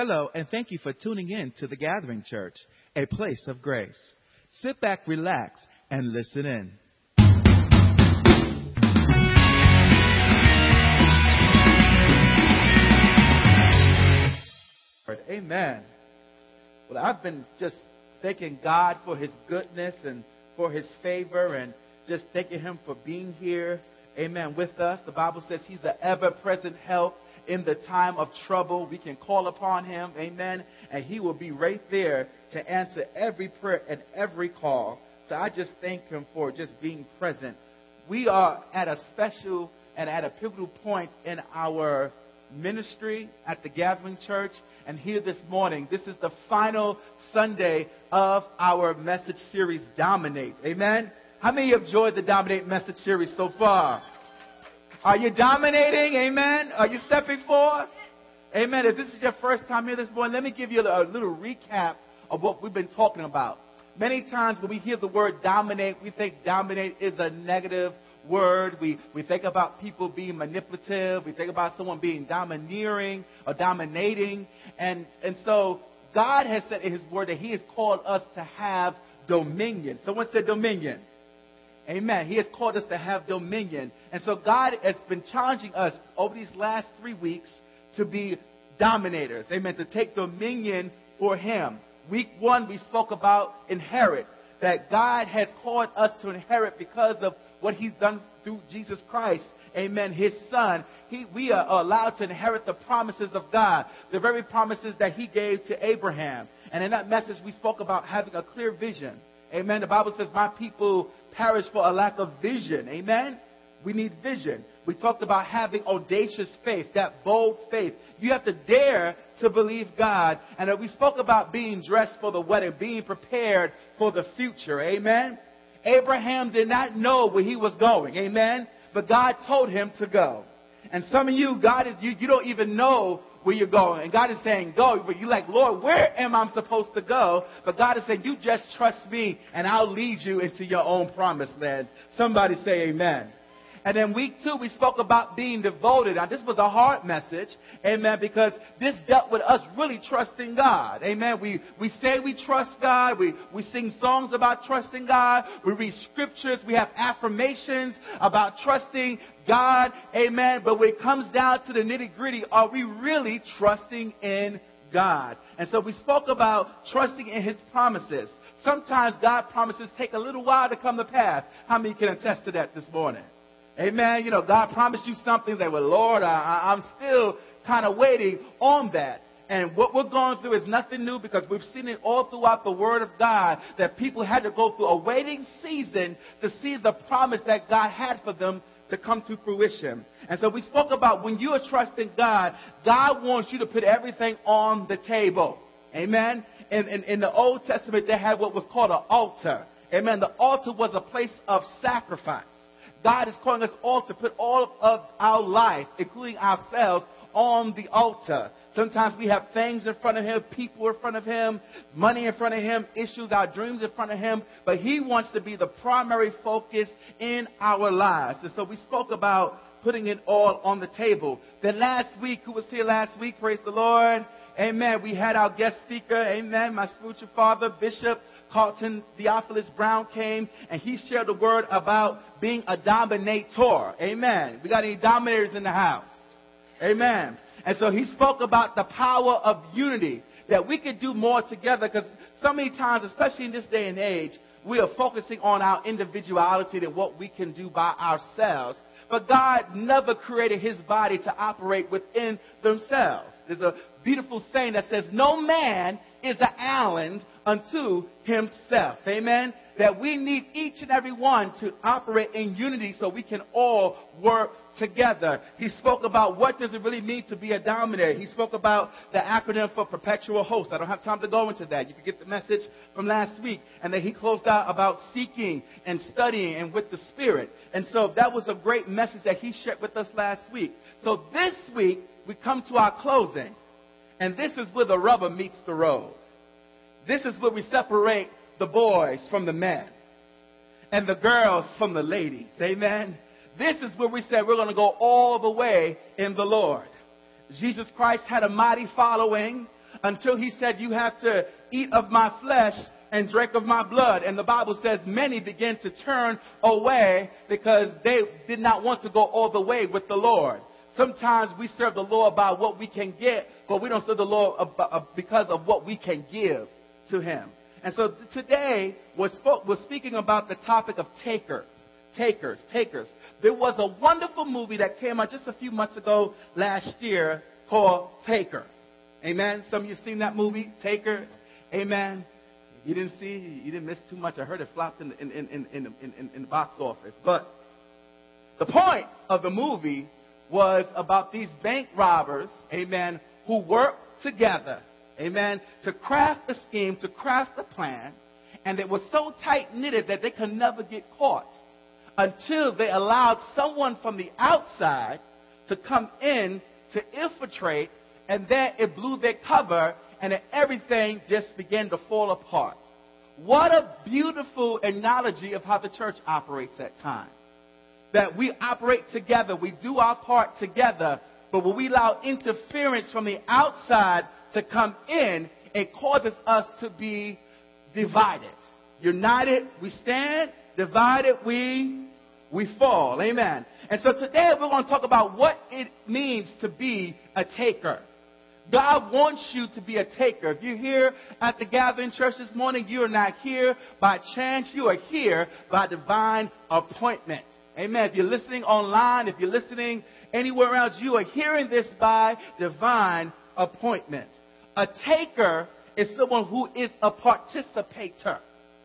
Hello, and thank you for tuning in to the Gathering Church, a place of grace. Sit back, relax, and listen in. Amen. Well, I've been just thanking God for His goodness and for His favor and just thanking Him for being here. Amen. With us. The Bible says He's an ever present help in the time of trouble. We can call upon him, amen, and he will be right there to answer every prayer and every call. So I just thank him for just being present. We are at a special and at a pivotal point in our ministry at the Gathering Church. And here this morning, this is the final Sunday of our message series, Dominate. Amen? How many have enjoyed the Dominate message series so far? Are you dominating? Amen. Are you stepping forth? Amen. If this is your first time here this morning, let me give you a little recap of what we've been talking about. Many times when we hear the word dominate, we think dominate is a negative word. We, we think about people being manipulative. We think about someone being domineering or dominating. And, and so God has said in His Word that He has called us to have dominion. Someone said dominion. Amen. He has called us to have dominion. And so God has been challenging us over these last three weeks to be dominators. Amen. To take dominion for Him. Week one, we spoke about inherit. That God has called us to inherit because of what He's done through Jesus Christ. Amen. His Son. He, we are allowed to inherit the promises of God. The very promises that He gave to Abraham. And in that message, we spoke about having a clear vision. Amen. The Bible says, My people perish for a lack of vision. Amen? We need vision. We talked about having audacious faith, that bold faith. You have to dare to believe God. And uh, we spoke about being dressed for the wedding, being prepared for the future. Amen? Abraham did not know where he was going. Amen? But God told him to go. And some of you, God is, you, you don't even know where you're going. And God is saying, go. But you're like, Lord, where am I supposed to go? But God is saying, you just trust me and I'll lead you into your own promised land. Somebody say amen. And then week two, we spoke about being devoted. Now, this was a hard message, amen, because this dealt with us really trusting God, amen. We, we say we trust God. We, we sing songs about trusting God. We read scriptures. We have affirmations about trusting God, amen. But when it comes down to the nitty gritty, are we really trusting in God? And so we spoke about trusting in His promises. Sometimes God promises take a little while to come to pass. How many can attest to that this morning? Amen. You know, God promised you something that, well, Lord, I, I'm still kind of waiting on that. And what we're going through is nothing new because we've seen it all throughout the Word of God that people had to go through a waiting season to see the promise that God had for them to come to fruition. And so we spoke about when you are trusting God, God wants you to put everything on the table. Amen. In, in, in the Old Testament, they had what was called an altar. Amen. The altar was a place of sacrifice. God is calling us all to put all of our life, including ourselves, on the altar. Sometimes we have things in front of Him, people in front of Him, money in front of Him, issues, our dreams in front of Him, but He wants to be the primary focus in our lives. And so we spoke about putting it all on the table. Then last week, who was here last week? Praise the Lord. Amen. We had our guest speaker, amen, my spiritual father, Bishop Carlton Theophilus Brown came and he shared the word about being a dominator. Amen. We got any dominators in the house? Amen. And so he spoke about the power of unity, that we could do more together because so many times, especially in this day and age, we are focusing on our individuality and what we can do by ourselves. But God never created his body to operate within themselves. There's a beautiful saying that says, No man is an island unto himself. Amen. That we need each and every one to operate in unity so we can all work together. He spoke about what does it really mean to be a dominator. He spoke about the acronym for perpetual host. I don't have time to go into that. You can get the message from last week. And then he closed out about seeking and studying and with the Spirit. And so that was a great message that he shared with us last week. So this week, we come to our closing. And this is where the rubber meets the road. This is where we separate the boys from the men and the girls from the ladies. Amen. This is where we said we're going to go all the way in the Lord. Jesus Christ had a mighty following until he said, You have to eat of my flesh and drink of my blood. And the Bible says many began to turn away because they did not want to go all the way with the Lord. Sometimes we serve the Lord by what we can get, but we don't serve the Lord because of what we can give to Him. And so today we're, we're speaking about the topic of takers. Takers, takers. There was a wonderful movie that came out just a few months ago last year called Takers. Amen. Some of you seen that movie, Takers. Amen. You didn't see, you didn't miss too much. I heard it flopped in, in, in, in, in, in the box office. But the point of the movie was about these bank robbers, amen, who worked together, amen, to craft a scheme, to craft a plan, and it was so tight knitted that they could never get caught until they allowed someone from the outside to come in to infiltrate, and then it blew their cover, and everything just began to fall apart. What a beautiful analogy of how the church operates at times. That we operate together, we do our part together, but when we allow interference from the outside to come in, it causes us to be divided. United, we stand. Divided, we we fall. Amen. And so today we're going to talk about what it means to be a taker. God wants you to be a taker. If you're here at the gathering church this morning, you are not here by chance. You are here by divine appointment. Amen. If you're listening online, if you're listening anywhere else, you are hearing this by divine appointment. A taker is someone who is a participator.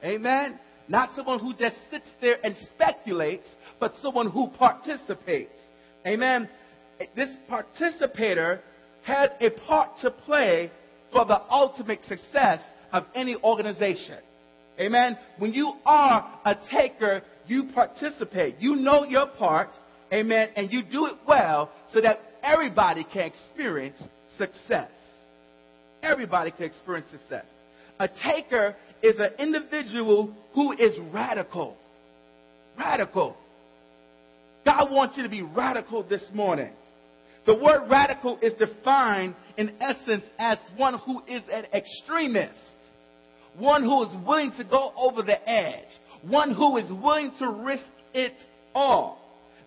Amen. Not someone who just sits there and speculates, but someone who participates. Amen. This participator has a part to play for the ultimate success of any organization. Amen. When you are a taker, you participate. You know your part. Amen. And you do it well so that everybody can experience success. Everybody can experience success. A taker is an individual who is radical. Radical. God wants you to be radical this morning. The word radical is defined in essence as one who is an extremist, one who is willing to go over the edge, one who is willing to risk it all.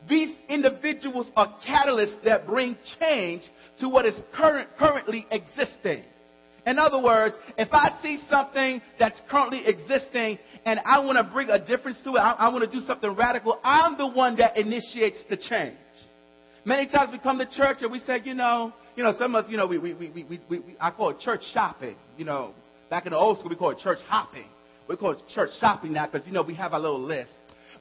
These individuals are catalysts that bring change to what is current, currently existing. In other words, if I see something that's currently existing and I want to bring a difference to it, I, I want to do something radical, I'm the one that initiates the change. Many times we come to church and we say, you know, you know, some of us, you know, we, we, we, we, we, we I call it church shopping. You know, back in the old school, we call it church hopping. We call it church shopping now because, you know, we have our little list.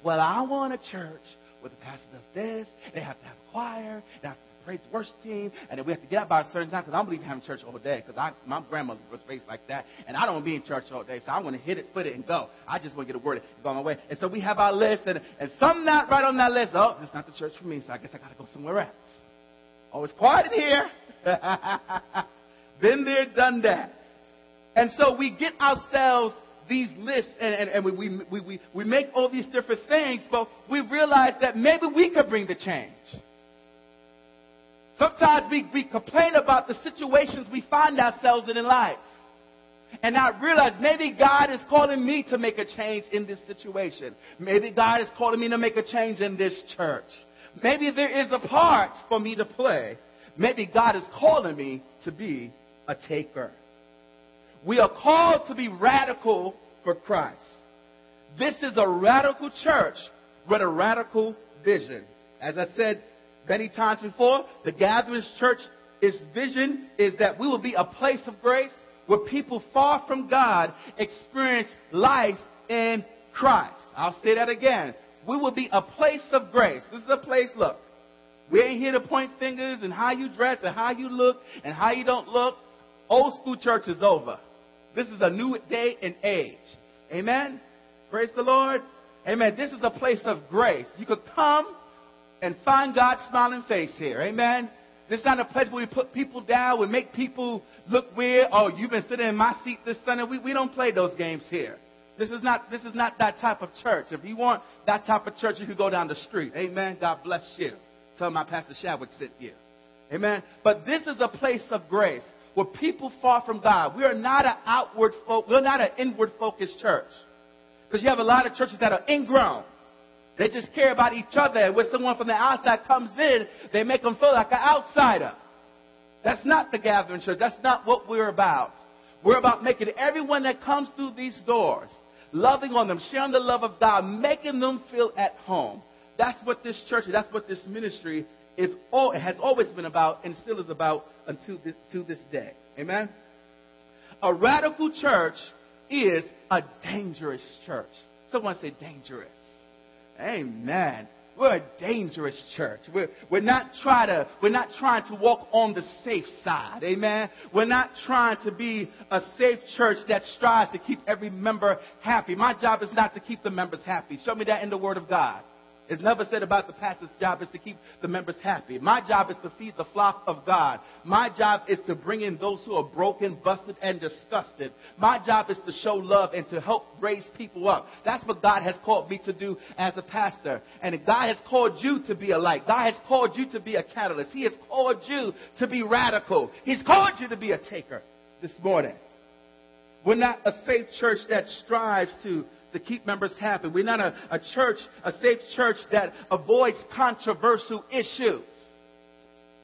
Well, I want a church where the pastor does this. They have to have a choir. They have to praise worship team, and then we have to get up by a certain time because I don't believe in having church all day because my grandmother was raised like that, and I don't want to be in church all day, so I want to hit it, split it, and go. I just want to get a word and go my way. And so we have our list, and, and some not right on that list. Oh, this is not the church for me, so I guess I got to go somewhere else. Oh, it's quiet in here. Been there, done that. And so we get ourselves these lists and, and, and we, we, we, we make all these different things, but we realize that maybe we could bring the change. Sometimes we, we complain about the situations we find ourselves in in life. And I realize maybe God is calling me to make a change in this situation. Maybe God is calling me to make a change in this church. Maybe there is a part for me to play. Maybe God is calling me to be a taker. We are called to be radical for Christ. This is a radical church with a radical vision. As I said many times before, the Gatherings Church, its vision is that we will be a place of grace where people far from God experience life in Christ. I'll say that again. We will be a place of grace. This is a place, look, we ain't here to point fingers and how you dress and how you look and how you don't look. Old school church is over. This is a new day and age. Amen? Praise the Lord. Amen. This is a place of grace. You could come and find God's smiling face here. Amen. This is not a place where we put people down, we make people look weird. Oh, you've been sitting in my seat this Sunday. We, we don't play those games here. This is not this is not that type of church. If you want that type of church, you go down the street. Amen. God bless you. Tell my pastor Shadwick sit here. Amen. But this is a place of grace We're people far from God. We are not an outward folk. We're not an inward focused church. Because you have a lot of churches that are ingrown. They just care about each other. And when someone from the outside comes in, they make them feel like an outsider. That's not the gathering church. That's not what we're about. We're about making everyone that comes through these doors, loving on them, sharing the love of God, making them feel at home. That's what this church, that's what this ministry is all, has always been about and still is about until this, to this day. Amen? A radical church is a dangerous church. Someone say dangerous. Amen. We're a dangerous church. We're, we're not trying to, we're not trying to walk on the safe side. Amen. We're not trying to be a safe church that strives to keep every member happy. My job is not to keep the members happy. Show me that in the Word of God. It's never said about the pastor's job is to keep the members happy. My job is to feed the flock of God. My job is to bring in those who are broken, busted, and disgusted. My job is to show love and to help raise people up. That's what God has called me to do as a pastor. And God has called you to be a light. God has called you to be a catalyst. He has called you to be radical. He's called you to be a taker this morning. We're not a safe church that strives to to keep members happy. We're not a, a church, a safe church that avoids controversial issues.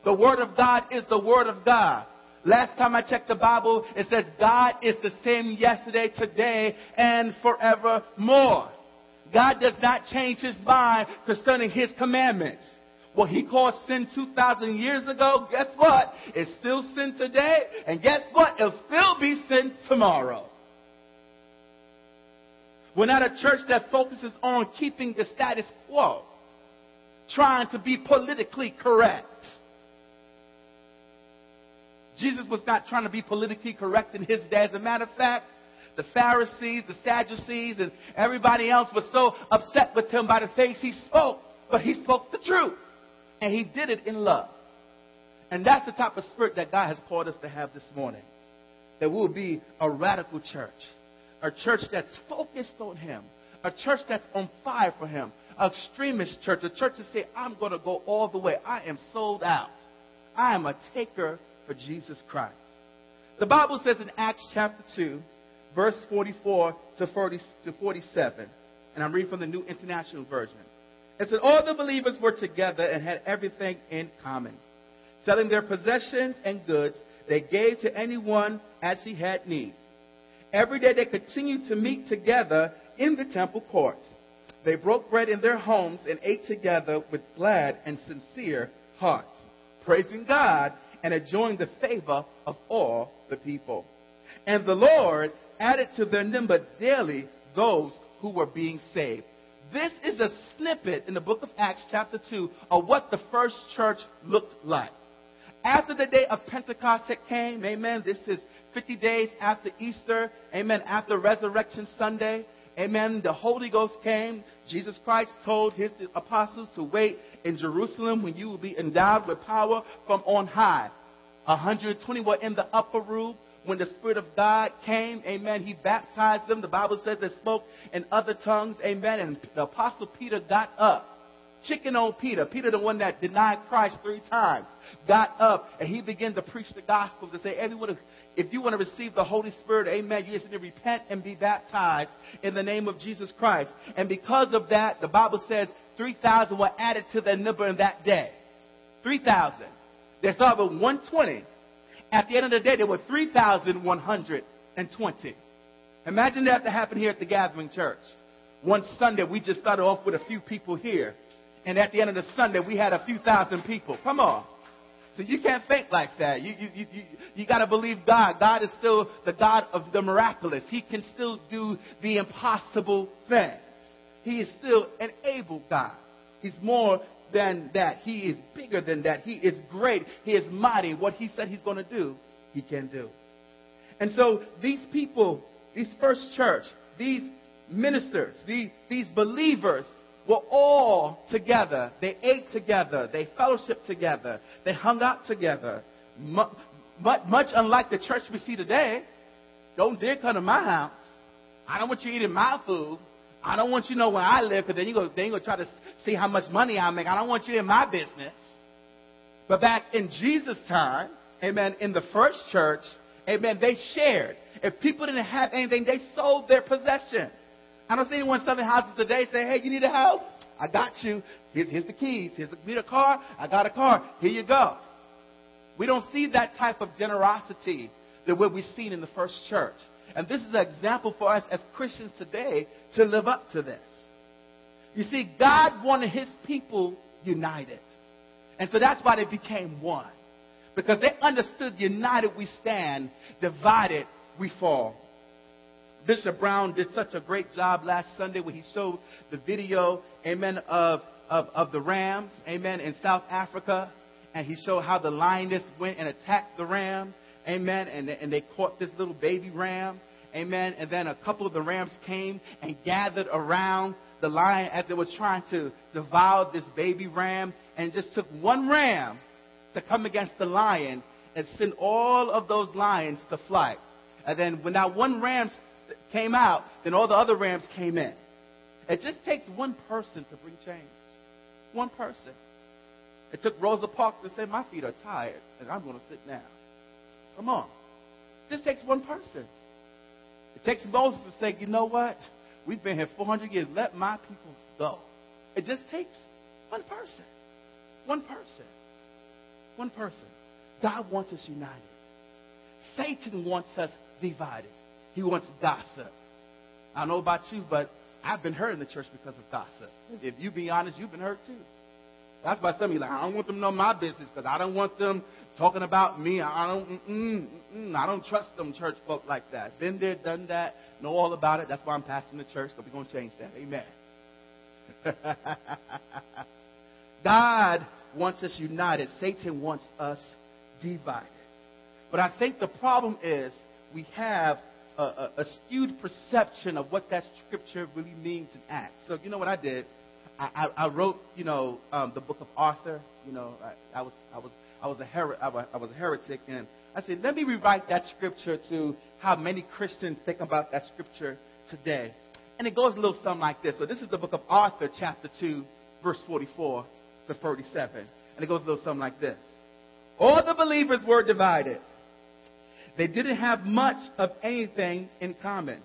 The Word of God is the Word of God. Last time I checked the Bible, it says God is the same yesterday, today, and forevermore. God does not change his mind concerning his commandments. What he called sin 2,000 years ago, guess what? It's still sin today, and guess what? It'll still be sin tomorrow. We're not a church that focuses on keeping the status quo, trying to be politically correct. Jesus was not trying to be politically correct in his day. As a matter of fact, the Pharisees, the Sadducees, and everybody else was so upset with him by the things he spoke, but he spoke the truth. And he did it in love. And that's the type of spirit that God has called us to have this morning. That we'll be a radical church a church that's focused on Him, a church that's on fire for Him, a extremist church, a church that say, I'm going to go all the way. I am sold out. I am a taker for Jesus Christ. The Bible says in Acts chapter 2, verse 44 to, 40, to 47, and I'm reading from the New International Version. It said, All the believers were together and had everything in common. Selling their possessions and goods, they gave to anyone as he had need. Every day they continued to meet together in the temple courts. They broke bread in their homes and ate together with glad and sincere hearts, praising God and enjoying the favor of all the people. And the Lord added to their number daily those who were being saved. This is a snippet in the book of Acts, chapter 2, of what the first church looked like. After the day of Pentecost had came, amen, this is 50 days after Easter, amen, after Resurrection Sunday, amen, the Holy Ghost came. Jesus Christ told his apostles to wait in Jerusalem when you will be endowed with power from on high. 120 were in the upper room when the Spirit of God came, amen, he baptized them. The Bible says they spoke in other tongues, amen, and the Apostle Peter got up. Chicken on Peter, Peter the one that denied Christ three times, got up and he began to preach the gospel to say, everyone if you want to receive the Holy Spirit, amen, you just need to repent and be baptized in the name of Jesus Christ. And because of that, the Bible says 3,000 were added to their number in that day. 3,000. They started with 120. At the end of the day, there were 3,120. Imagine that to happen here at the Gathering Church. One Sunday, we just started off with a few people here. And at the end of the Sunday, we had a few thousand people. Come on. So you can't think like that. You, you, you, you, you got to believe God. God is still the God of the miraculous. He can still do the impossible things. He is still an able God. He's more than that. He is bigger than that. He is great. He is mighty. What he said he's going to do, he can do. And so these people, these first church, these ministers, these, these believers, were all together. They ate together. They fellowshiped together. They hung out together. Much, much unlike the church we see today. Don't dare come to my house. I don't want you eating my food. I don't want you to know where I live because then you go, then you go try to see how much money I make. I don't want you in my business. But back in Jesus' time, amen, in the first church, amen, they shared. If people didn't have anything, they sold their possessions. I don't see anyone selling houses today say, hey, you need a house? I got you. Here's, here's the keys. Here's need a car? I got a car. Here you go. We don't see that type of generosity that what we've seen in the first church. And this is an example for us as Christians today to live up to this. You see, God wanted his people united. And so that's why they became one. Because they understood united we stand, divided we fall. Bishop Brown did such a great job last Sunday when he showed the video, amen, of, of, of the rams, amen, in South Africa. And he showed how the lioness went and attacked the ram, amen, and, and they caught this little baby ram, amen. And then a couple of the rams came and gathered around the lion as they were trying to devour this baby ram and just took one ram to come against the lion and send all of those lions to flight. And then when that one ram came out, then all the other rams came in. It just takes one person to bring change. One person. It took Rosa Parks to say, My feet are tired and I'm going to sit down. Come on. It just takes one person. It takes Moses to say, You know what? We've been here 400 years. Let my people go. It just takes one person. One person. One person. God wants us united. Satan wants us divided. He wants gossip. I know about you, but I've been hurt in the church because of gossip. If you be honest, you've been hurt too. That's why some of you like, I don't want them to know my business because I don't want them talking about me. I don't, mm-mm, mm-mm, I don't trust them church folk like that. Been there, done that, know all about it. That's why I'm passing the church. But we're going to change that. Amen. God wants us united. Satan wants us divided. But I think the problem is we have a, a, a skewed perception of what that scripture really means in Acts. So you know what I did? I, I, I wrote, you know, um, the book of Arthur. You know, I, I was, I was, I was a her- I was, I was a heretic, and I said, let me rewrite that scripture to how many Christians think about that scripture today. And it goes a little something like this. So this is the book of Arthur, chapter 2, verse 44 to 37. And it goes a little something like this. All the believers were divided. They didn't have much of anything in common.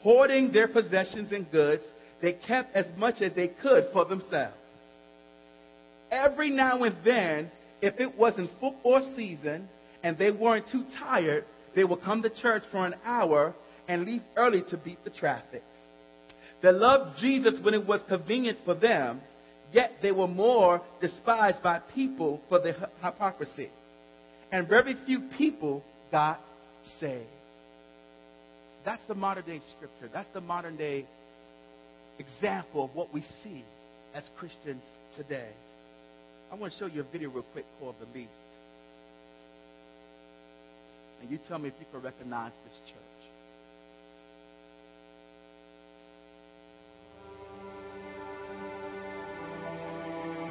Hoarding their possessions and goods, they kept as much as they could for themselves. Every now and then, if it wasn't football season and they weren't too tired, they would come to church for an hour and leave early to beat the traffic. They loved Jesus when it was convenient for them, yet they were more despised by people for their hypocrisy. And very few people got saved. That's the modern day scripture. That's the modern day example of what we see as Christians today. I want to show you a video real quick called The Least. And you tell me if you can recognize this church.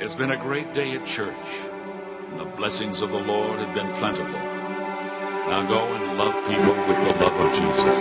It's been a great day at church. The blessings of the Lord have been plentiful. Now go and love people with the love of Jesus.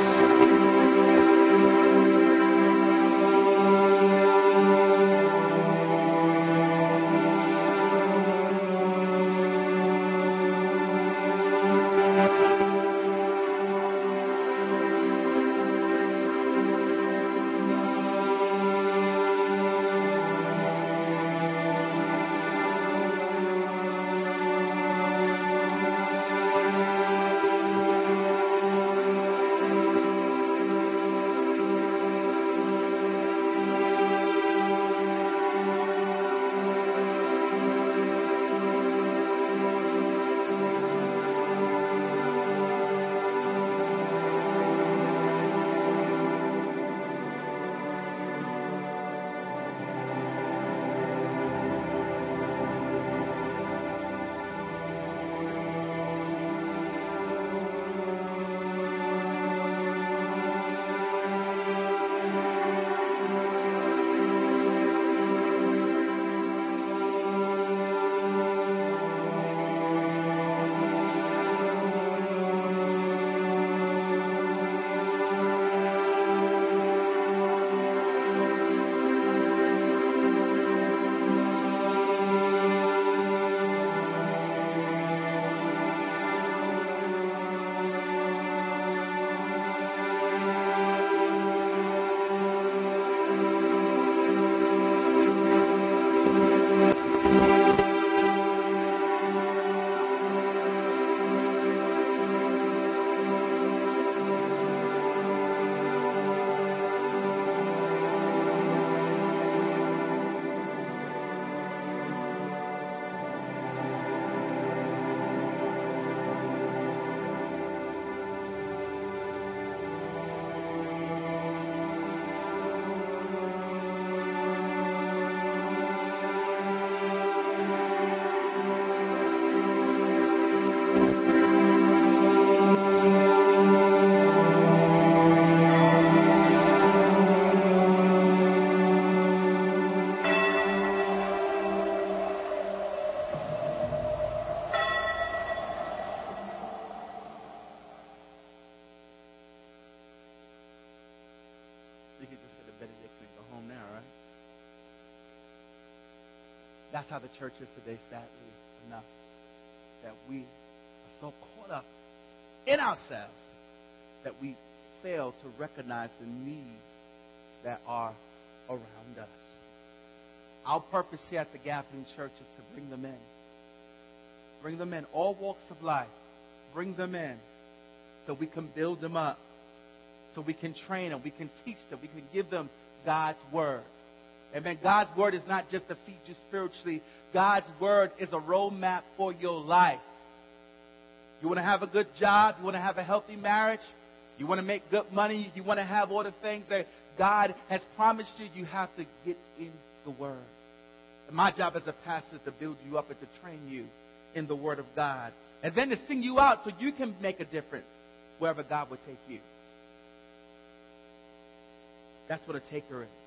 That's how the church is today, sadly enough. That we are so caught up in ourselves that we fail to recognize the needs that are around us. Our purpose here at the Gathering Church is to bring them in. Bring them in, all walks of life. Bring them in so we can build them up, so we can train them, we can teach them, we can give them God's Word. Amen. God's Word is not just to feed you spiritually, God's Word is a roadmap for your life. You want to have a good job, you want to have a healthy marriage, you want to make good money, you want to have all the things that God has promised you, you have to get in the Word. And my job as a pastor is to build you up and to train you in the Word of God. And then to sing you out so you can make a difference wherever God will take you. That's what a taker is.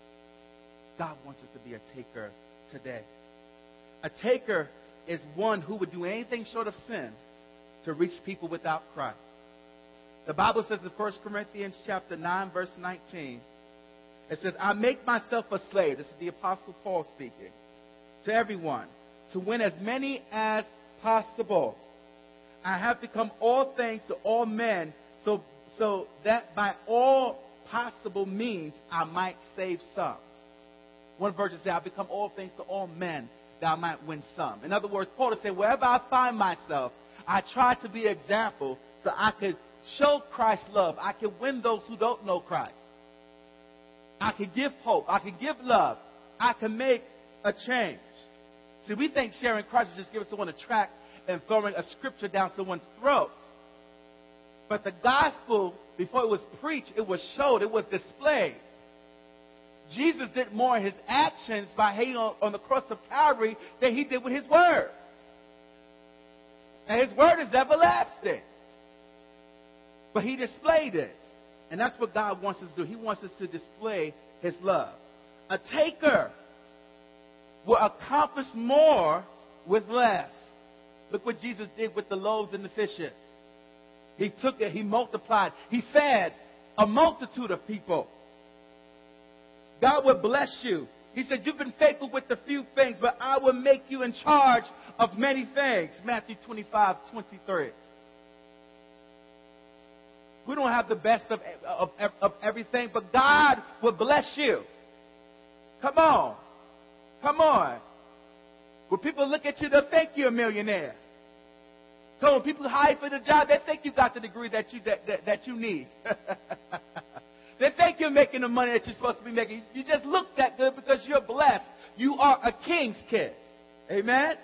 God wants us to be a taker today. A taker is one who would do anything short of sin to reach people without Christ. The Bible says in 1 Corinthians chapter 9 verse 19, it says, I make myself a slave. This is the Apostle Paul speaking. To everyone. To win as many as possible. I have become all things to all men so, so that by all possible means I might save some. One version says, I become all things to all men that I might win some. In other words, Paul is saying, wherever I find myself, I try to be an example so I could show Christ's love. I can win those who don't know Christ. I can give hope. I can give love. I can make a change. See, we think sharing Christ is just giving someone a tract and throwing a scripture down someone's throat. But the gospel, before it was preached, it was showed, it was displayed. Jesus did more in his actions by hanging on, on the cross of Calvary than he did with his word. And his word is everlasting. But he displayed it. And that's what God wants us to do. He wants us to display his love. A taker will accomplish more with less. Look what Jesus did with the loaves and the fishes. He took it, he multiplied, he fed a multitude of people. God will bless you. He said, You've been faithful with a few things, but I will make you in charge of many things. Matthew 25, 23. We don't have the best of, of, of everything, but God will bless you. Come on. Come on. When people look at you, they'll think you're a millionaire. When people hire for the job, they think you got the degree that you that, that, that you need. they think you're making the money that you're supposed to be making. You just look that good because you're blessed. You are a king's kid. Amen.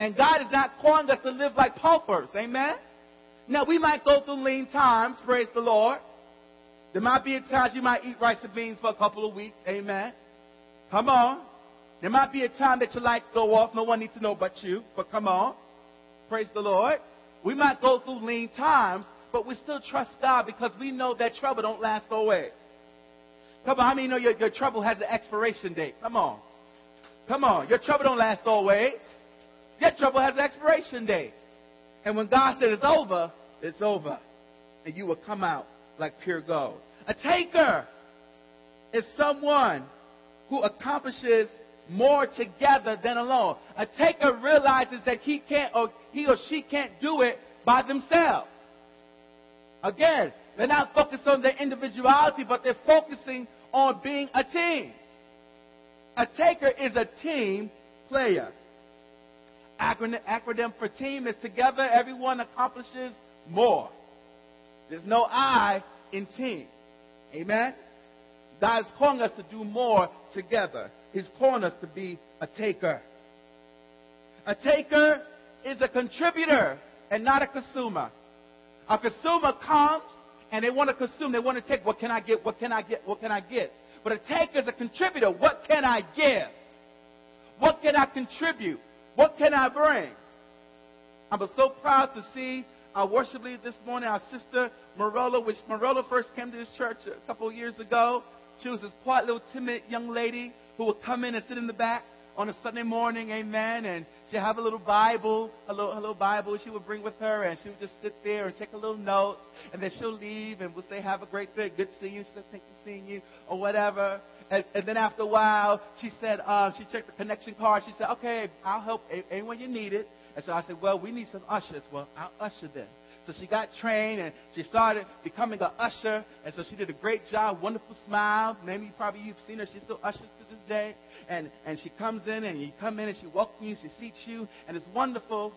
And God is not calling us to live like paupers. Amen. Now we might go through lean times, praise the Lord. There might be a times you might eat rice and beans for a couple of weeks. Amen. Come on. There might be a time that your lights go off. No one needs to know but you. But come on. Praise the Lord. We might go through lean times, but we still trust God because we know that trouble don't last always. Come on, how many know your, your trouble has an expiration date? Come on. Come on. Your trouble don't last always. Your trouble has an expiration date. And when God said it's over, it's over. And you will come out like pure gold. A taker is someone who accomplishes more together than alone. A taker realizes that he can't or he or she can't do it by themselves. Again, they're not focused on their individuality, but they're focusing on being a team. A taker is a team player. Acronym, acronym for team is together, everyone accomplishes more. There's no I in team. Amen? God is calling us to do more together. He's calling us to be a taker. A taker is a contributor and not a consumer. A consumer comes and they want to consume. They want to take. What can I get? What can I get? What can I get? But a taker is a contributor. What can I give? What can I contribute? What can I bring? I'm so proud to see our worship leader this morning, our sister Marola, which Marola first came to this church a couple of years ago. She was this quiet little timid young lady who would come in and sit in the back on a Sunday morning, amen, and she'd have a little Bible, a little, a little Bible she would bring with her, and she would just sit there and take a little notes, and then she'll leave, and we'll say, have a great day, good seeing you, she said, thank you seeing you, or whatever. And, and then after a while, she said, uh, she checked the connection card. She said, okay, I'll help anyone you need it. And so I said, well, we need some ushers. Well, I'll usher them. So she got trained and she started becoming an usher. And so she did a great job, wonderful smile. Maybe probably you've seen her. She still ushers to this day. And, and she comes in and you come in and she welcomes you, she seats you, and it's wonderful.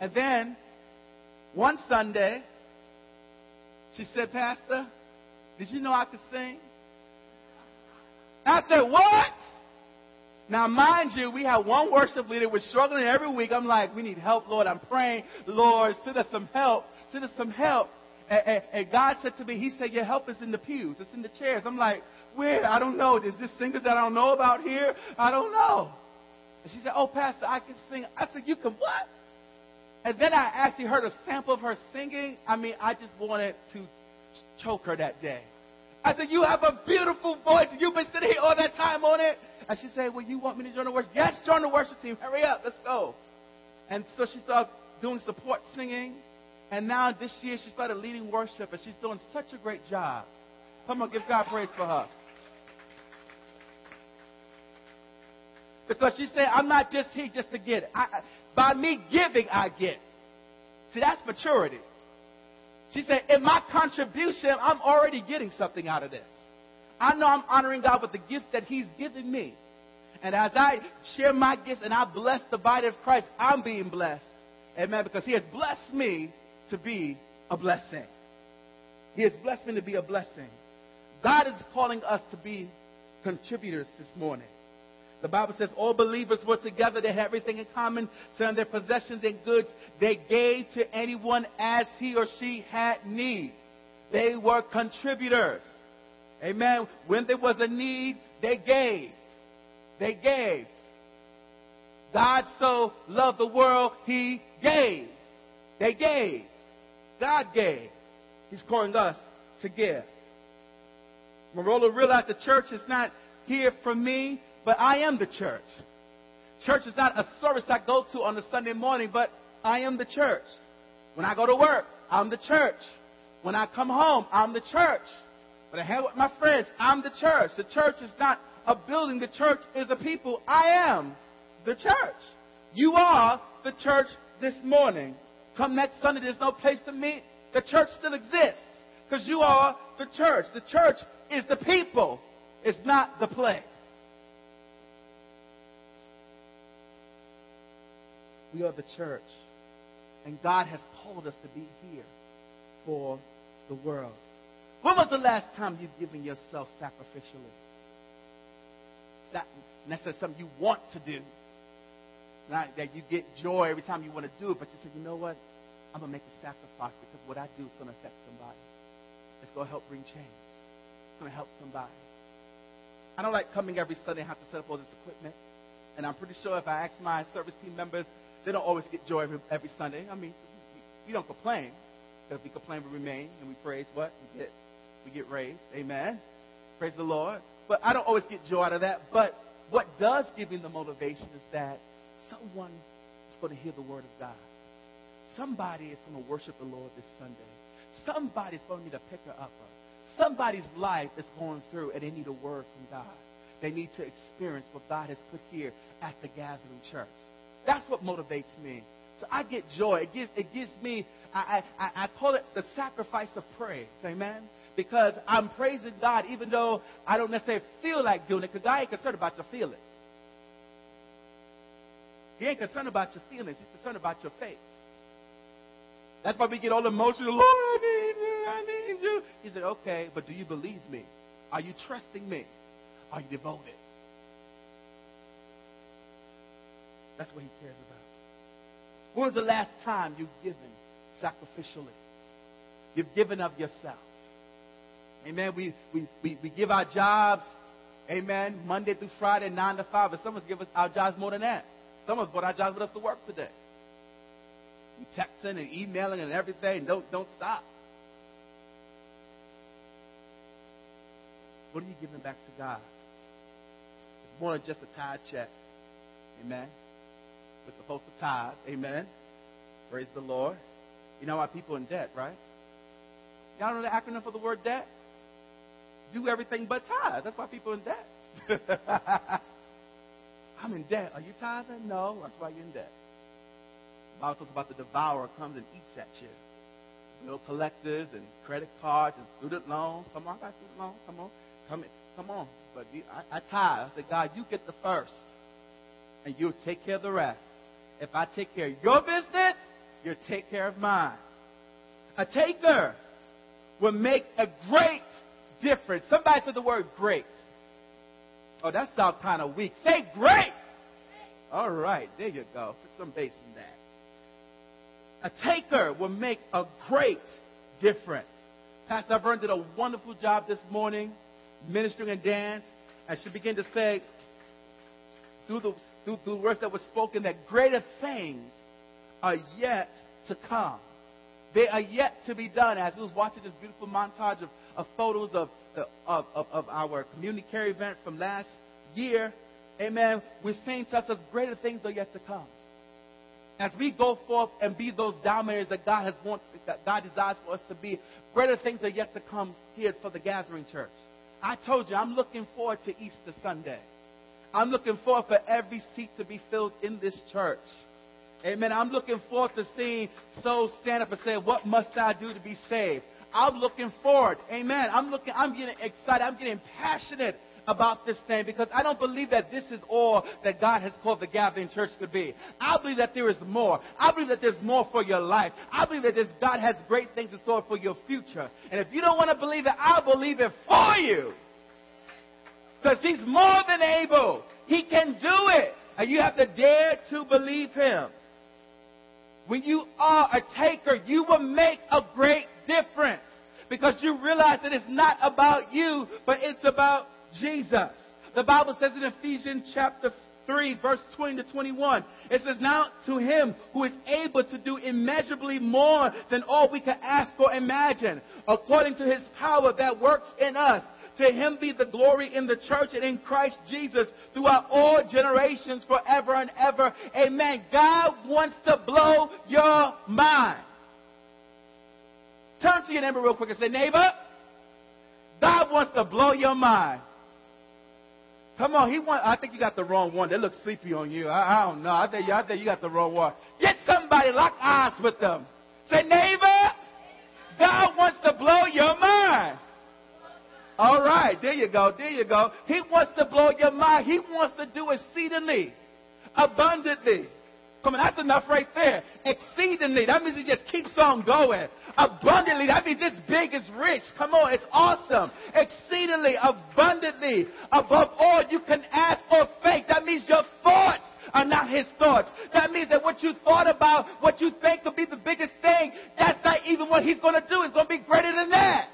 And then one Sunday, she said, Pastor, did you know I could sing? I said, What? Now, mind you, we have one worship leader. We're struggling every week. I'm like, we need help, Lord. I'm praying, Lord, send us some help. Send us some help. And, and, and, God said to me, He said, Your help is in the pews. It's in the chairs. I'm like, Where? I don't know. Is this singers that I don't know about here? I don't know. And she said, Oh, Pastor, I can sing. I said, You can what? And then I actually heard a sample of her singing. I mean, I just wanted to choke her that day. I said, You have a beautiful voice. You've been sitting here all that time on it. And she said, Well, you want me to join the worship? Yes, join the worship team. Hurry up. Let's go. And so she started doing support singing. And now this year she started leading worship. And she's doing such a great job. Come on, give God praise for her. Because she said, I'm not just here just to get it. I, by me giving, I get. See, that's maturity. She said, in my contribution, I'm already getting something out of this. I know I'm honoring God with the gift that He's given me. And as I share my gifts and I bless the body of Christ, I'm being blessed. Amen. Because He has blessed me to be a blessing. He has blessed me to be a blessing. God is calling us to be contributors this morning. The Bible says all believers were together. They had everything in common, selling their possessions and goods. They gave to anyone as he or she had need. They were contributors. Amen. When there was a need, they gave. They gave. God so loved the world, he gave. They gave. God gave. He's calling us to give. Marola realized the church is not here for me, but I am the church. Church is not a service I go to on a Sunday morning, but I am the church. When I go to work, I'm the church. When I come home, I'm the church. When I hang with my friends, I'm the church. The church is not a building. The church is a people. I am the church. You are the church this morning. Come next Sunday, there's no place to meet. The church still exists because you are the church. The church is the people. It's not the place. We are the church. And God has called us to be here for the world. When was the last time you've given yourself sacrificially? It's not necessarily something you want to do. Not that you get joy every time you want to do it, but you say, you know what? I'm going to make a sacrifice because what I do is going to affect somebody. It's going to help bring change. It's going to help somebody. I don't like coming every Sunday and have to set up all this equipment. And I'm pretty sure if I ask my service team members, they don't always get joy every, every Sunday. I mean, we don't complain. Because if we complain, we remain and we praise what? We get, we get raised. Amen. Praise the Lord. But I don't always get joy out of that. But what does give me the motivation is that someone is going to hear the word of God. Somebody is going to worship the Lord this Sunday. Somebody's going to need to pick her up. Somebody's life is going through and they need a word from God. They need to experience what God has put here at the gathering church. That's what motivates me. So I get joy. It gives, it gives me, I, I, I call it the sacrifice of praise. Amen? Because I'm praising God even though I don't necessarily feel like doing it because God ain't concerned about your feelings. He ain't concerned about your feelings. He's concerned about your faith. That's why we get all emotional. Lord, I need you. I need you. He said, okay, but do you believe me? Are you trusting me? Are you devoted? That's what he cares about. When was the last time you've given sacrificially? You've given of yourself. Amen. We, we, we, we give our jobs, amen, Monday through Friday, 9 to 5. But some of us give us our jobs more than that. Some of us brought our jobs with us to work today. We texting and emailing and everything. Don't, don't stop. What are you giving back to God? It's more than just a tithe check. Amen. We're supposed to tithe. Amen. Praise the Lord. You know why people in debt, right? Y'all know the acronym for the word debt? Do everything but tithe. That's why people are in debt. I'm in debt. Are you tithing? No. That's why you're in debt. The Bible talks about the devourer comes and eats at you. Bill collectors and credit cards and student loans. Come on, I got student loans. Come on. Come, in. come on. But I, I tithe. I said, God, you get the first. And you'll take care of the rest. If I take care of your business, you'll take care of mine. A taker will make a great difference. Somebody said the word great. Oh, that sounds kind of weak. Say great. All right, there you go. Put some bass in that. A taker will make a great difference. Pastor Vern did a wonderful job this morning ministering and dance. And she began to say, through the, through, through the words that were spoken, that greater things are yet to come. They are yet to be done. As we was watching this beautiful montage of, of photos of, uh, of, of, of our community care event from last year, amen, we're saying to us that greater things are yet to come. As we go forth and be those dominators that God has want, that God desires for us to be, greater things are yet to come here for the gathering church. I told you, I'm looking forward to Easter Sunday. I'm looking forward for every seat to be filled in this church. Amen. I'm looking forward to seeing souls stand up and say, What must I do to be saved? I'm looking forward. Amen. I'm looking, I'm getting excited. I'm getting passionate about this thing because I don't believe that this is all that God has called the gathering church to be. I believe that there is more. I believe that there's more for your life. I believe that this God has great things in store for your future. And if you don't want to believe it, I'll believe it for you. Because He's more than able. He can do it. And you have to dare to believe Him. When you are a taker, you will make a great difference because you realize that it's not about you, but it's about Jesus. The Bible says in Ephesians chapter 3, verse 20 to 21, it says, Now to him who is able to do immeasurably more than all we can ask or imagine, according to his power that works in us. To him be the glory in the church and in Christ Jesus throughout all generations forever and ever. Amen. God wants to blow your mind. Turn to your neighbor real quick and say, neighbor, God wants to blow your mind. Come on, he want. I think you got the wrong one. They look sleepy on you. I, I don't know. I think, I think you got the wrong one. Get somebody, lock eyes with them. Say, neighbor, God wants to blow your mind. All right, there you go, there you go. He wants to blow your mind. He wants to do exceedingly, abundantly. Come on, that's enough right there. Exceedingly, that means he just keeps on going. Abundantly, that means this big is rich. Come on, it's awesome. Exceedingly, abundantly, above all you can ask or think. That means your thoughts are not his thoughts. That means that what you thought about, what you think could be the biggest thing, that's not even what he's going to do. It's going to be greater than that.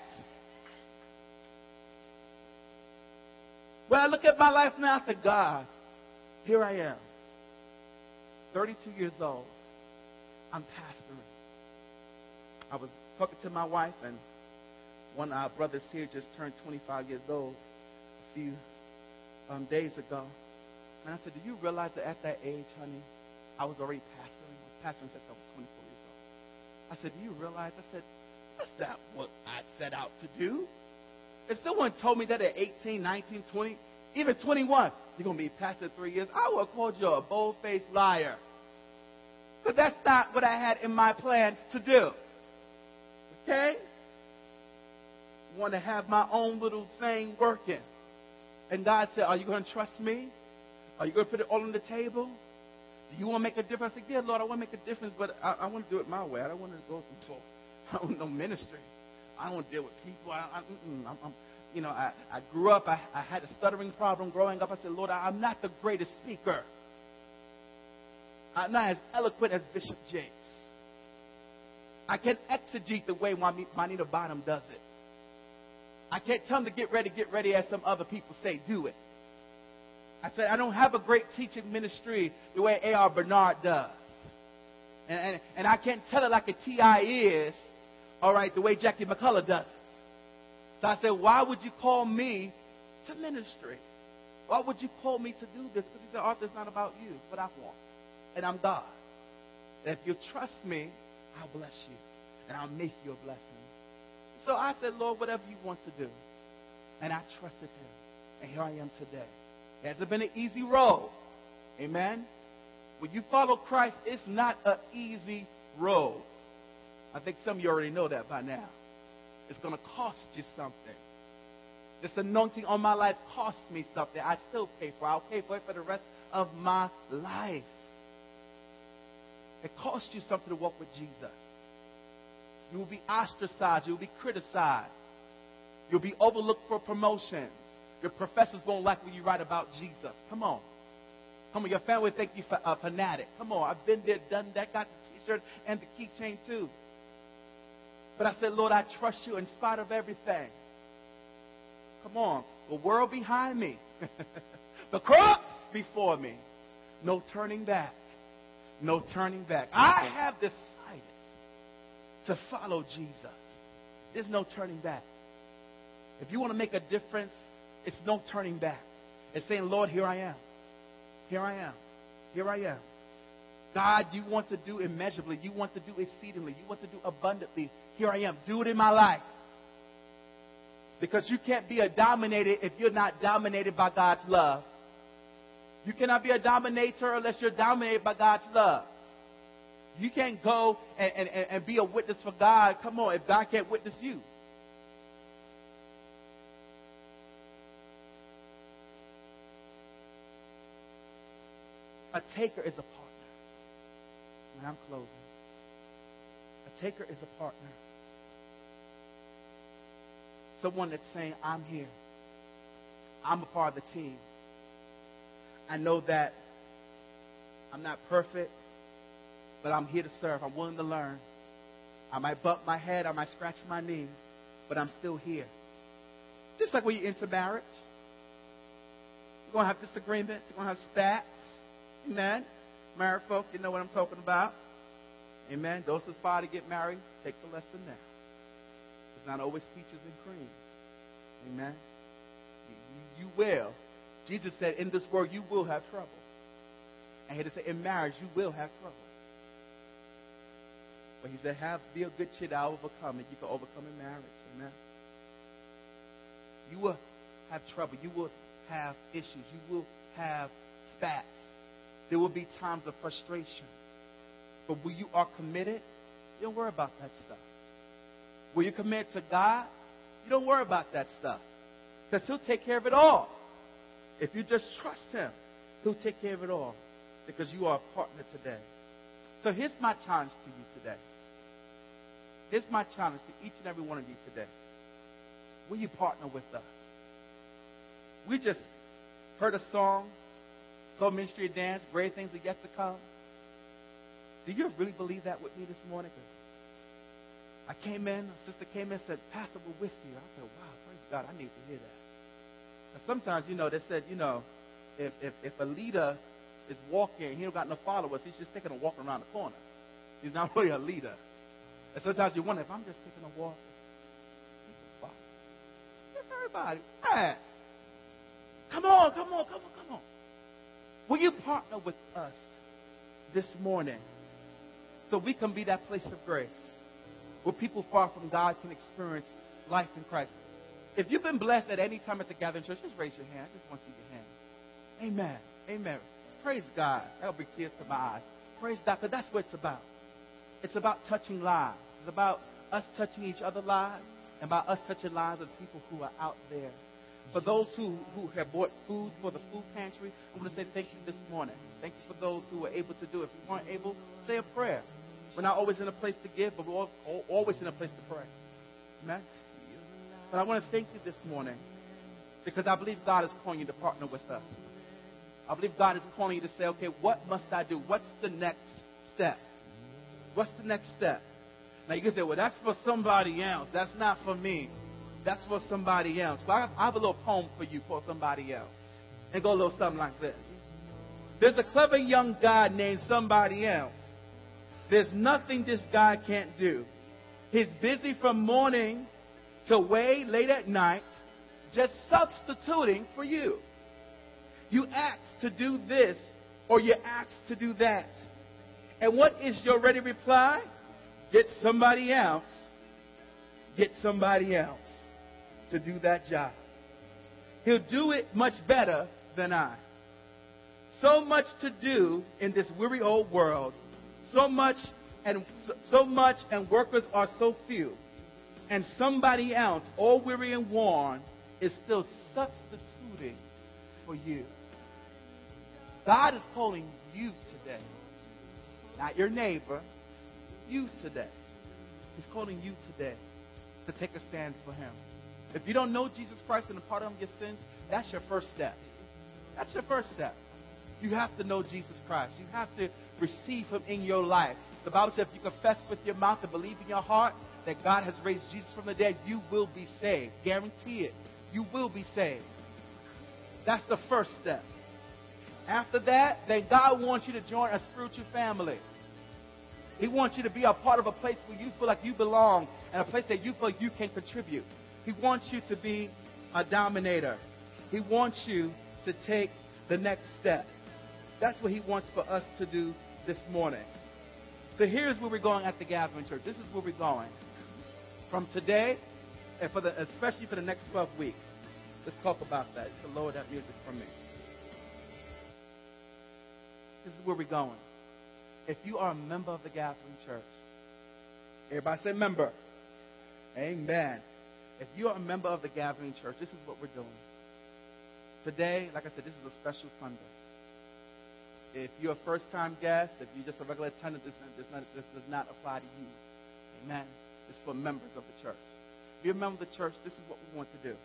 When I look at my life now, I say, God, here I am. 32 years old. I'm pastoring. I was talking to my wife, and one of our brothers here just turned 25 years old a few um, days ago. And I said, Do you realize that at that age, honey, I was already pastoring? I was pastoring since I was 24 years old. I said, Do you realize? I said, That's not what I set out to do. If someone told me that at 18, 19, 20, even 21, you're going to be pastor three years, I would have called you a bold faced liar. But that's not what I had in my plans to do. Okay? Want to have my own little thing working. And God said, Are you going to trust me? Are you going to put it all on the table? Do you want to make a difference? I said, Yeah, Lord, I want to make a difference, but I, I want to do it my way. I don't want to go through I don't know ministry. I don't deal with people. I, I, I'm, I'm, you know, I, I grew up, I, I had a stuttering problem growing up. I said, Lord, I, I'm not the greatest speaker. I'm not as eloquent as Bishop Jakes. I can't exegete the way Juanita Bottom does it. I can't tell them to get ready, get ready as some other people say, do it. I said, I don't have a great teaching ministry the way A.R. Bernard does. And, and, and I can't tell it like a T.I. is, all right, the way Jackie McCullough does it. So I said, Why would you call me to ministry? Why would you call me to do this? Because he said, Arthur, it's not about you, but I want. And I'm God. And if you trust me, I'll bless you. And I'll make you a blessing. So I said, Lord, whatever you want to do. And I trusted him. And here I am today. It hasn't been an easy road. Amen. When you follow Christ, it's not an easy road. I think some of you already know that by now. It's going to cost you something. This anointing on my life cost me something. I still pay for it. I'll pay for it for the rest of my life. It costs you something to walk with Jesus. You will be ostracized. You will be criticized. You'll be overlooked for promotions. Your professors won't like what you write about Jesus. Come on. Come on. Your family think you a uh, fanatic. Come on. I've been there, done that, got the t-shirt and the keychain too. But I said, Lord, I trust you in spite of everything. Come on. The world behind me. the cross before me. No turning back. No turning back. I have decided to follow Jesus. There's no turning back. If you want to make a difference, it's no turning back. It's saying, Lord, here I am. Here I am. Here I am. God, you want to do immeasurably. You want to do exceedingly. You want to do abundantly. Here I am. Do it in my life. Because you can't be a dominator if you're not dominated by God's love. You cannot be a dominator unless you're dominated by God's love. You can't go and, and, and be a witness for God. Come on, if God can't witness you. A taker is a partner. And I'm closing. A taker is a partner. Someone that's saying, I'm here. I'm a part of the team. I know that I'm not perfect, but I'm here to serve. I'm willing to learn. I might bump my head, I might scratch my knee, but I'm still here. Just like when you enter marriage, you're going to have disagreements, you're going to have spats. Amen. Married folk, you know what I'm talking about. Amen. Those who aspire to get married, take the lesson now. It's not always peaches and cream. Amen. You, you, you will. Jesus said, in this world you will have trouble. And he said, in marriage you will have trouble. But he said, have be a good cheer, I'll overcome it. You can overcome in marriage. Amen. You will have trouble. You will have issues. You will have spats. There will be times of frustration. But when you are committed, you don't worry about that stuff. When you commit to God, you don't worry about that stuff. Because He'll take care of it all. If you just trust Him, He'll take care of it all. Because you are a partner today. So here's my challenge to you today. Here's my challenge to each and every one of you today. Will you partner with us? We just heard a song, Soul Ministry Dance, Great Things Are Yet to Come. Do you really believe that with me this morning? I came in, a sister came in and said, Pastor, we're with you. I said, wow, praise God, I need to hear that. And sometimes, you know, they said, you know, if, if, if a leader is walking he don't got no followers, he's just taking a walk around the corner. He's not really a leader. And sometimes you wonder, if I'm just taking a walk. Yes, everybody. Right. Come on, come on, come on, come on. Will you partner with us this morning so we can be that place of grace where people far from God can experience life in Christ? If you've been blessed at any time at the gathering church, just raise your hand. I just want to see your hand. Amen. Amen. Praise God. That'll bring tears to my eyes. Praise God, because that's what it's about. It's about touching lives. It's about us touching each other's lives and about us touching lives of people who are out there. For those who, who have bought food for the food pantry, I want to say thank you this morning. Thank you for those who were able to do it. If you weren't able, say a prayer. We're not always in a place to give, but we're always in a place to pray. Amen? But I want to thank you this morning because I believe God is calling you to partner with us. I believe God is calling you to say, okay, what must I do? What's the next step? What's the next step? Now you can say, well, that's for somebody else. That's not for me. That's for somebody else. Well, I have a little poem for you for somebody else. And go a little something like this. There's a clever young guy named somebody else. There's nothing this guy can't do. He's busy from morning to way late at night, just substituting for you. You ask to do this or you ask to do that. And what is your ready reply? Get somebody else. Get somebody else to do that job. He'll do it much better than I. So much to do in this weary old world. So much and so much and workers are so few. And somebody else, all weary and worn, is still substituting for you. God is calling you today. Not your neighbor, you today. He's calling you today to take a stand for him. If you don't know Jesus Christ and the pardon of your sins, that's your first step. That's your first step. You have to know Jesus Christ. You have to receive him in your life. The Bible says if you confess with your mouth and believe in your heart that God has raised Jesus from the dead, you will be saved. Guarantee it. You will be saved. That's the first step. After that, then God wants you to join a spiritual family. He wants you to be a part of a place where you feel like you belong and a place that you feel you can contribute. He wants you to be a dominator. He wants you to take the next step. That's what he wants for us to do this morning. So here's where we're going at the Gathering Church. This is where we're going. From today, and for the, especially for the next 12 weeks. Let's talk about that. To lower that music for me. This is where we're going. If you are a member of the Gathering Church, everybody say member. Amen. If you are a member of the Gathering Church, this is what we're doing. Today, like I said, this is a special Sunday. If you're a first time guest, if you're just a regular attendant, this, this, this does not apply to you. Amen. Is for members of the church. If you're a member of the church, this is what we want to do.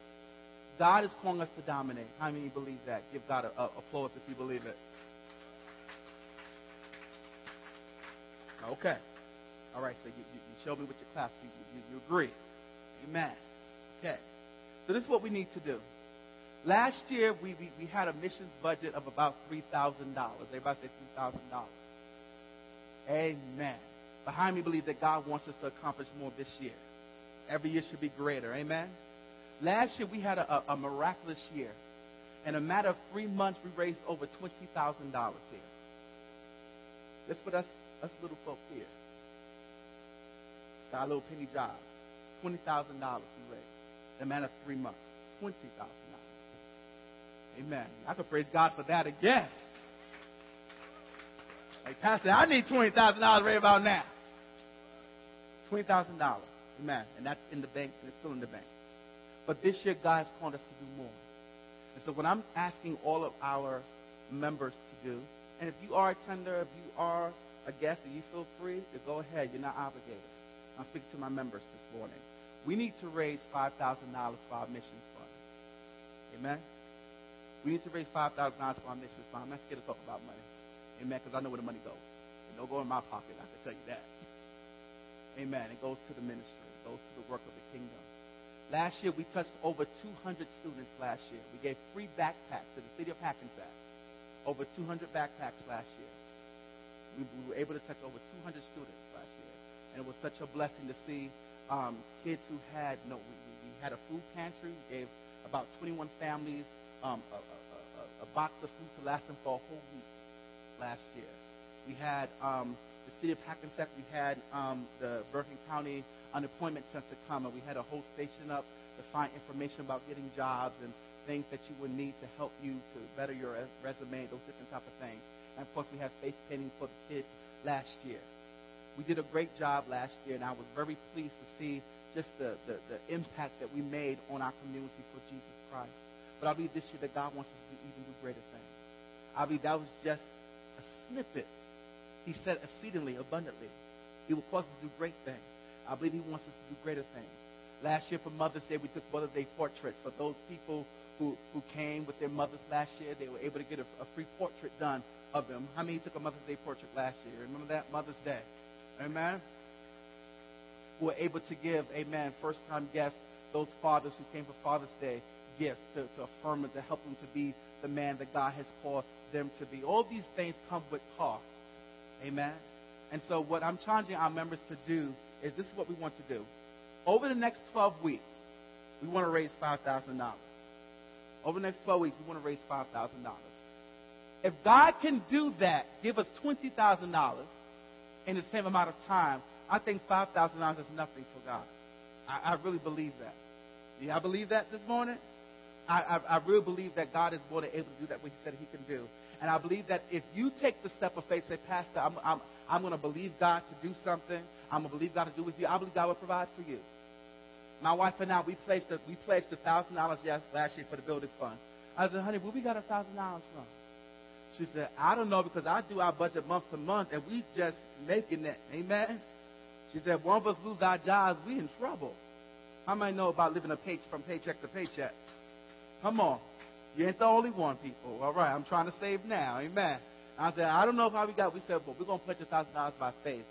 God is calling us to dominate. How many believe that? Give God a, a applause if you believe it. Okay. All right, so you, you, you showed me with your claps. You, you, you agree. Amen. Okay. So this is what we need to do. Last year, we, we, we had a missions budget of about $3,000. Everybody say $3,000. Amen. Behind me believe that God wants us to accomplish more this year. Every year should be greater. Amen. Last year, we had a, a, a miraculous year. In a matter of three months, we raised over $20,000 here. That's what us, us little folk here. Got a little penny job. $20,000 we raised a matter of three months. $20,000. Amen. I could praise God for that again. Like Pastor, I need twenty thousand dollars right about now. Twenty thousand dollars. Amen. And that's in the bank and it's still in the bank. But this year God's called us to do more. And so what I'm asking all of our members to do, and if you are a tender, if you are a guest and you feel free to go ahead, you're not obligated. I'm speaking to my members this morning. We need to raise $5,000 for our missions fund. Amen? We need to raise $5,000 for our missions fund. Not scared to talk about money. Amen? Because I know where the money goes. It don't go in my pocket, I can tell you that. Amen. It goes to the ministry. It goes to the work of the kingdom. Last year, we touched over 200 students last year. We gave free backpacks to the city of Hackensack. Over 200 backpacks last year. We, we were able to touch over 200 students last year. And it was such a blessing to see um, kids who had no. We, we had a food pantry. We gave about 21 families um, a, a, a, a, box of food to last them for a whole week last year. We had um, the city of Hackensack. We had um, the Bergen County Unemployment Center come, and we had a whole station up to find information about getting jobs and things that you would need to help you to better your resume, those different type of things. And of course, we had face painting for the kids last year. We did a great job last year, and I was very pleased to see just the, the, the impact that we made on our community for Jesus Christ. But I believe this year that God wants us to even do greater things. I believe that was just a snippet. He said exceedingly abundantly. He will cause us to do great things. I believe He wants us to do greater things. Last year for Mother's Day, we took Mother's Day portraits for those people who, who came with their mothers last year. They were able to get a, a free portrait done of them. How many took a Mother's Day portrait last year? Remember that? Mother's Day. Amen. Who were able to give, amen, first time guests, those fathers who came for Father's Day, gifts to, to affirm and to help them to be the man that God has called them to be. All these things come with costs. Amen. And so what I'm challenging our members to do is this is what we want to do. Over the next 12 weeks, we want to raise $5,000. Over the next 12 weeks, we want to raise $5,000. If God can do that, give us $20,000 in the same amount of time, I think $5,000 is nothing for God. I, I really believe that. Do y'all believe that this morning? I, I, I really believe that God is more than able to do that what He said He can do. And I believe that if you take the step of faith, say, Pastor, I'm, I'm, I'm going to believe God to do something. I'm going to believe God to do with you. I believe God will provide for you. My wife and I, we pledged a, we pledged a thousand dollars last year for the building fund. I said, honey, where we got a thousand dollars from? She said, I don't know because I do our budget month to month and we just making it. Amen. She said, one of us lose our jobs, we in trouble. How many know about living a pay, from paycheck to paycheck? Come on. You ain't the only one, people. All right, I'm trying to save now. Amen. I said, I don't know how we got. We said, but we're going to pledge a thousand dollars by faith.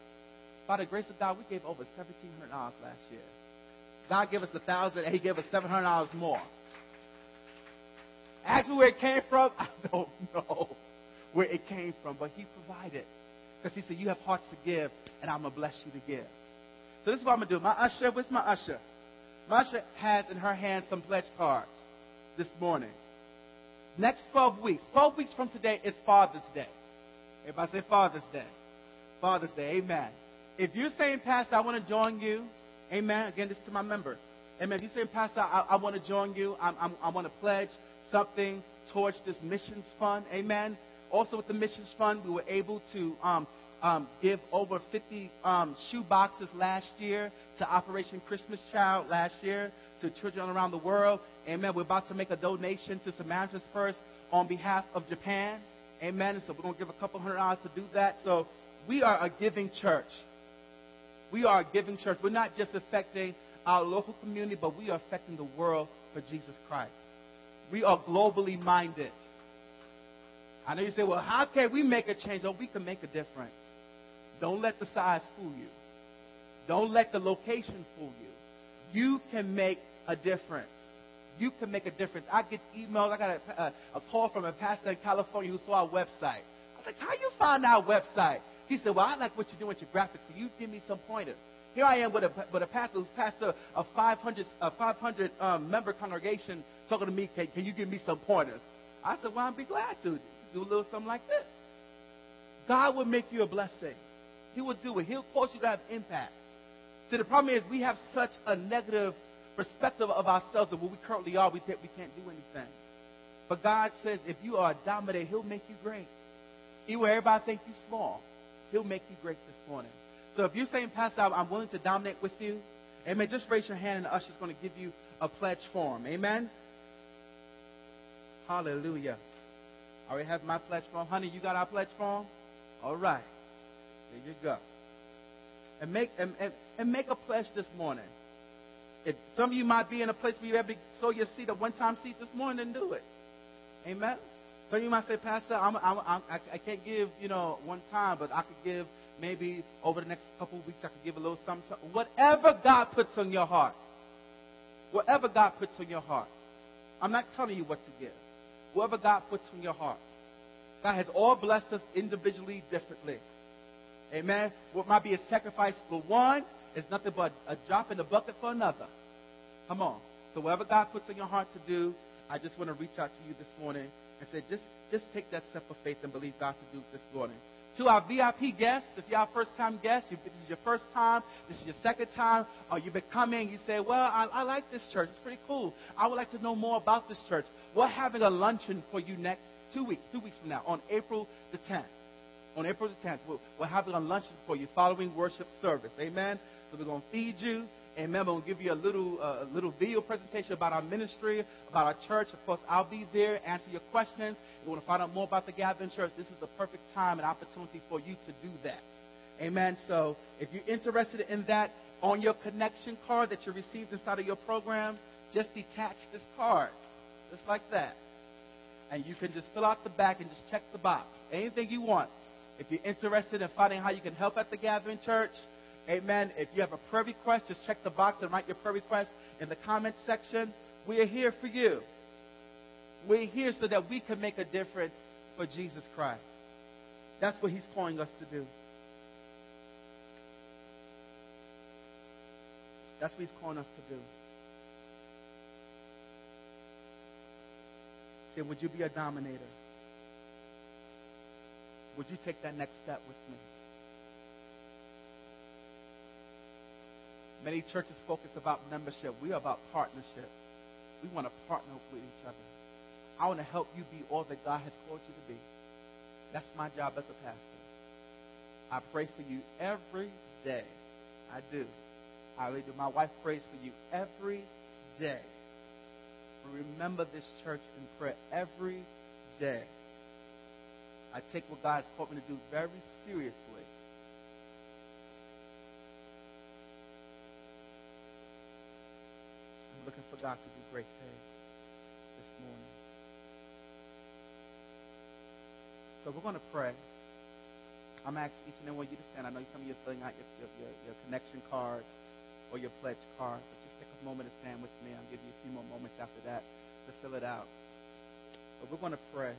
By the grace of God, we gave over seventeen hundred dollars last year. God gave us a thousand, and He gave us seven hundred dollars more. Ask me where it came from. I don't know where it came from, but He provided because He said, "You have hearts to give, and I'm gonna bless you to give." So this is what I'm gonna do. My usher, where's my usher? My usher has in her hand some pledge cards this morning. Next 12 weeks, 12 weeks from today is Father's Day. Everybody say Father's Day. Father's Day, amen. If you're saying, Pastor, I want to join you, amen. Again, this is to my members. Amen. If you're saying, Pastor, I, I want to join you, I'm, I want to pledge something towards this missions fund, amen. Also, with the missions fund, we were able to um, um, give over 50 um, shoe boxes last year to Operation Christmas Child last year to children around the world. Amen. We're about to make a donation to Samaritan's Purse on behalf of Japan. Amen. And so we're going to give a couple hundred dollars to do that. So we are a giving church. We are a giving church. We're not just affecting our local community, but we are affecting the world for Jesus Christ. We are globally minded. I know you say, well, how can we make a change? Oh, we can make a difference. Don't let the size fool you. Don't let the location fool you. You can make a difference. You can make a difference. I get emails. I got a, a, a call from a pastor in California who saw our website. I was like, how you find our website? He said, well, I like what you're doing with your graphics. Can you give me some pointers? Here I am with a, with a pastor who's pastor of 500, a 500 um, member congregation talking to me, can, can you give me some pointers? I said, well, I'd be glad to do a little something like this. God will make you a blessing. He will do it. He'll cause you to have impact. See, the problem is we have such a negative perspective of ourselves that what we currently are, we think we can't do anything. But God says if you are a dominator, He'll make you great. Even when everybody thinks you small, He'll make you great this morning. So if you're saying, Pastor, I'm willing to dominate with you, amen, just raise your hand and the usher's going to give you a pledge form. Amen? Hallelujah. I already have my pledge form. Honey, you got our pledge form? All right. There you go. And make, and, and, and make a pledge this morning. If some of you might be in a place where you have to sow your seed, a one-time seed this morning, do it. Amen? Some of you might say, Pastor, I'm, I'm, I'm, I can't give, you know, one time, but I could give maybe over the next couple of weeks, I could give a little something. Whatever God puts on your heart. Whatever God puts on your heart. I'm not telling you what to give. Whoever God puts in your heart. God has all blessed us individually differently. Amen. What might be a sacrifice for one is nothing but a drop in the bucket for another. Come on. So whatever God puts in your heart to do, I just want to reach out to you this morning and say, just, just take that step of faith and believe God to do this morning. To our VIP guests, if you're our first time guest, if this is your first time, this is your second time, or you've been coming, you say, well, I, I like this church. It's pretty cool. I would like to know more about this church. We're having a luncheon for you next two weeks, two weeks from now, on April the 10th. On April the 10th, we're, we're having a luncheon for you following worship service. Amen. So we're going to feed you. Amen. We'll give you a little, uh, little video presentation about our ministry, about our church. Of course, I'll be there, answer your questions. If you want to find out more about the Gathering Church, this is the perfect time and opportunity for you to do that. Amen. So if you're interested in that, on your connection card that you received inside of your program, just detach this card, just like that. And you can just fill out the back and just check the box. Anything you want. If you're interested in finding how you can help at the Gathering Church, Amen. If you have a prayer request, just check the box and write your prayer request in the comments section. We are here for you. We're here so that we can make a difference for Jesus Christ. That's what He's calling us to do. That's what He's calling us to do. Say, would you be a dominator? Would you take that next step with me? Many churches focus about membership. We are about partnership. We want to partner with each other. I want to help you be all that God has called you to be. That's my job as a pastor. I pray for you every day. I do. I really do. My wife prays for you every day. Remember this church in prayer every day. I take what God has called me to do very seriously. Looking for God to do great things this morning. So we're going to pray. I'm asking each and every one of you to stand. I know some of you are filling out your, your, your connection card or your pledge card, but just take a moment to stand with me. I'll give you a few more moments after that to fill it out. But we're going to pray.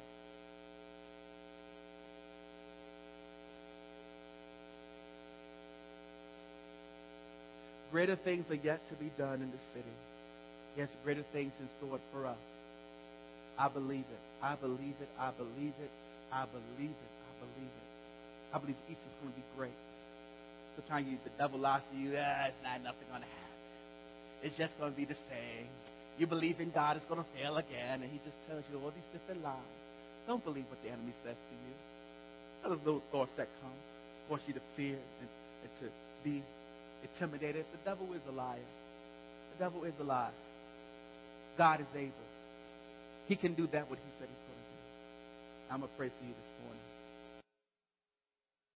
Greater things are yet to be done in the city. Yes, greater things in store for us. I believe it. I believe it. I believe it. I believe it. I believe it. I believe Easter's going to be great. Sometimes you, the devil lies to you, ah, it's not nothing going to happen. It's just going to be the same. You believe in God, it's going to fail again, and he just tells you all these different lies. Don't believe what the enemy says to you. Those little thoughts that come force you to fear and, and to be intimidated. The devil is a liar. The devil is a liar. God is able. He can do that what he said he's going to do. I'm going to pray for you this morning.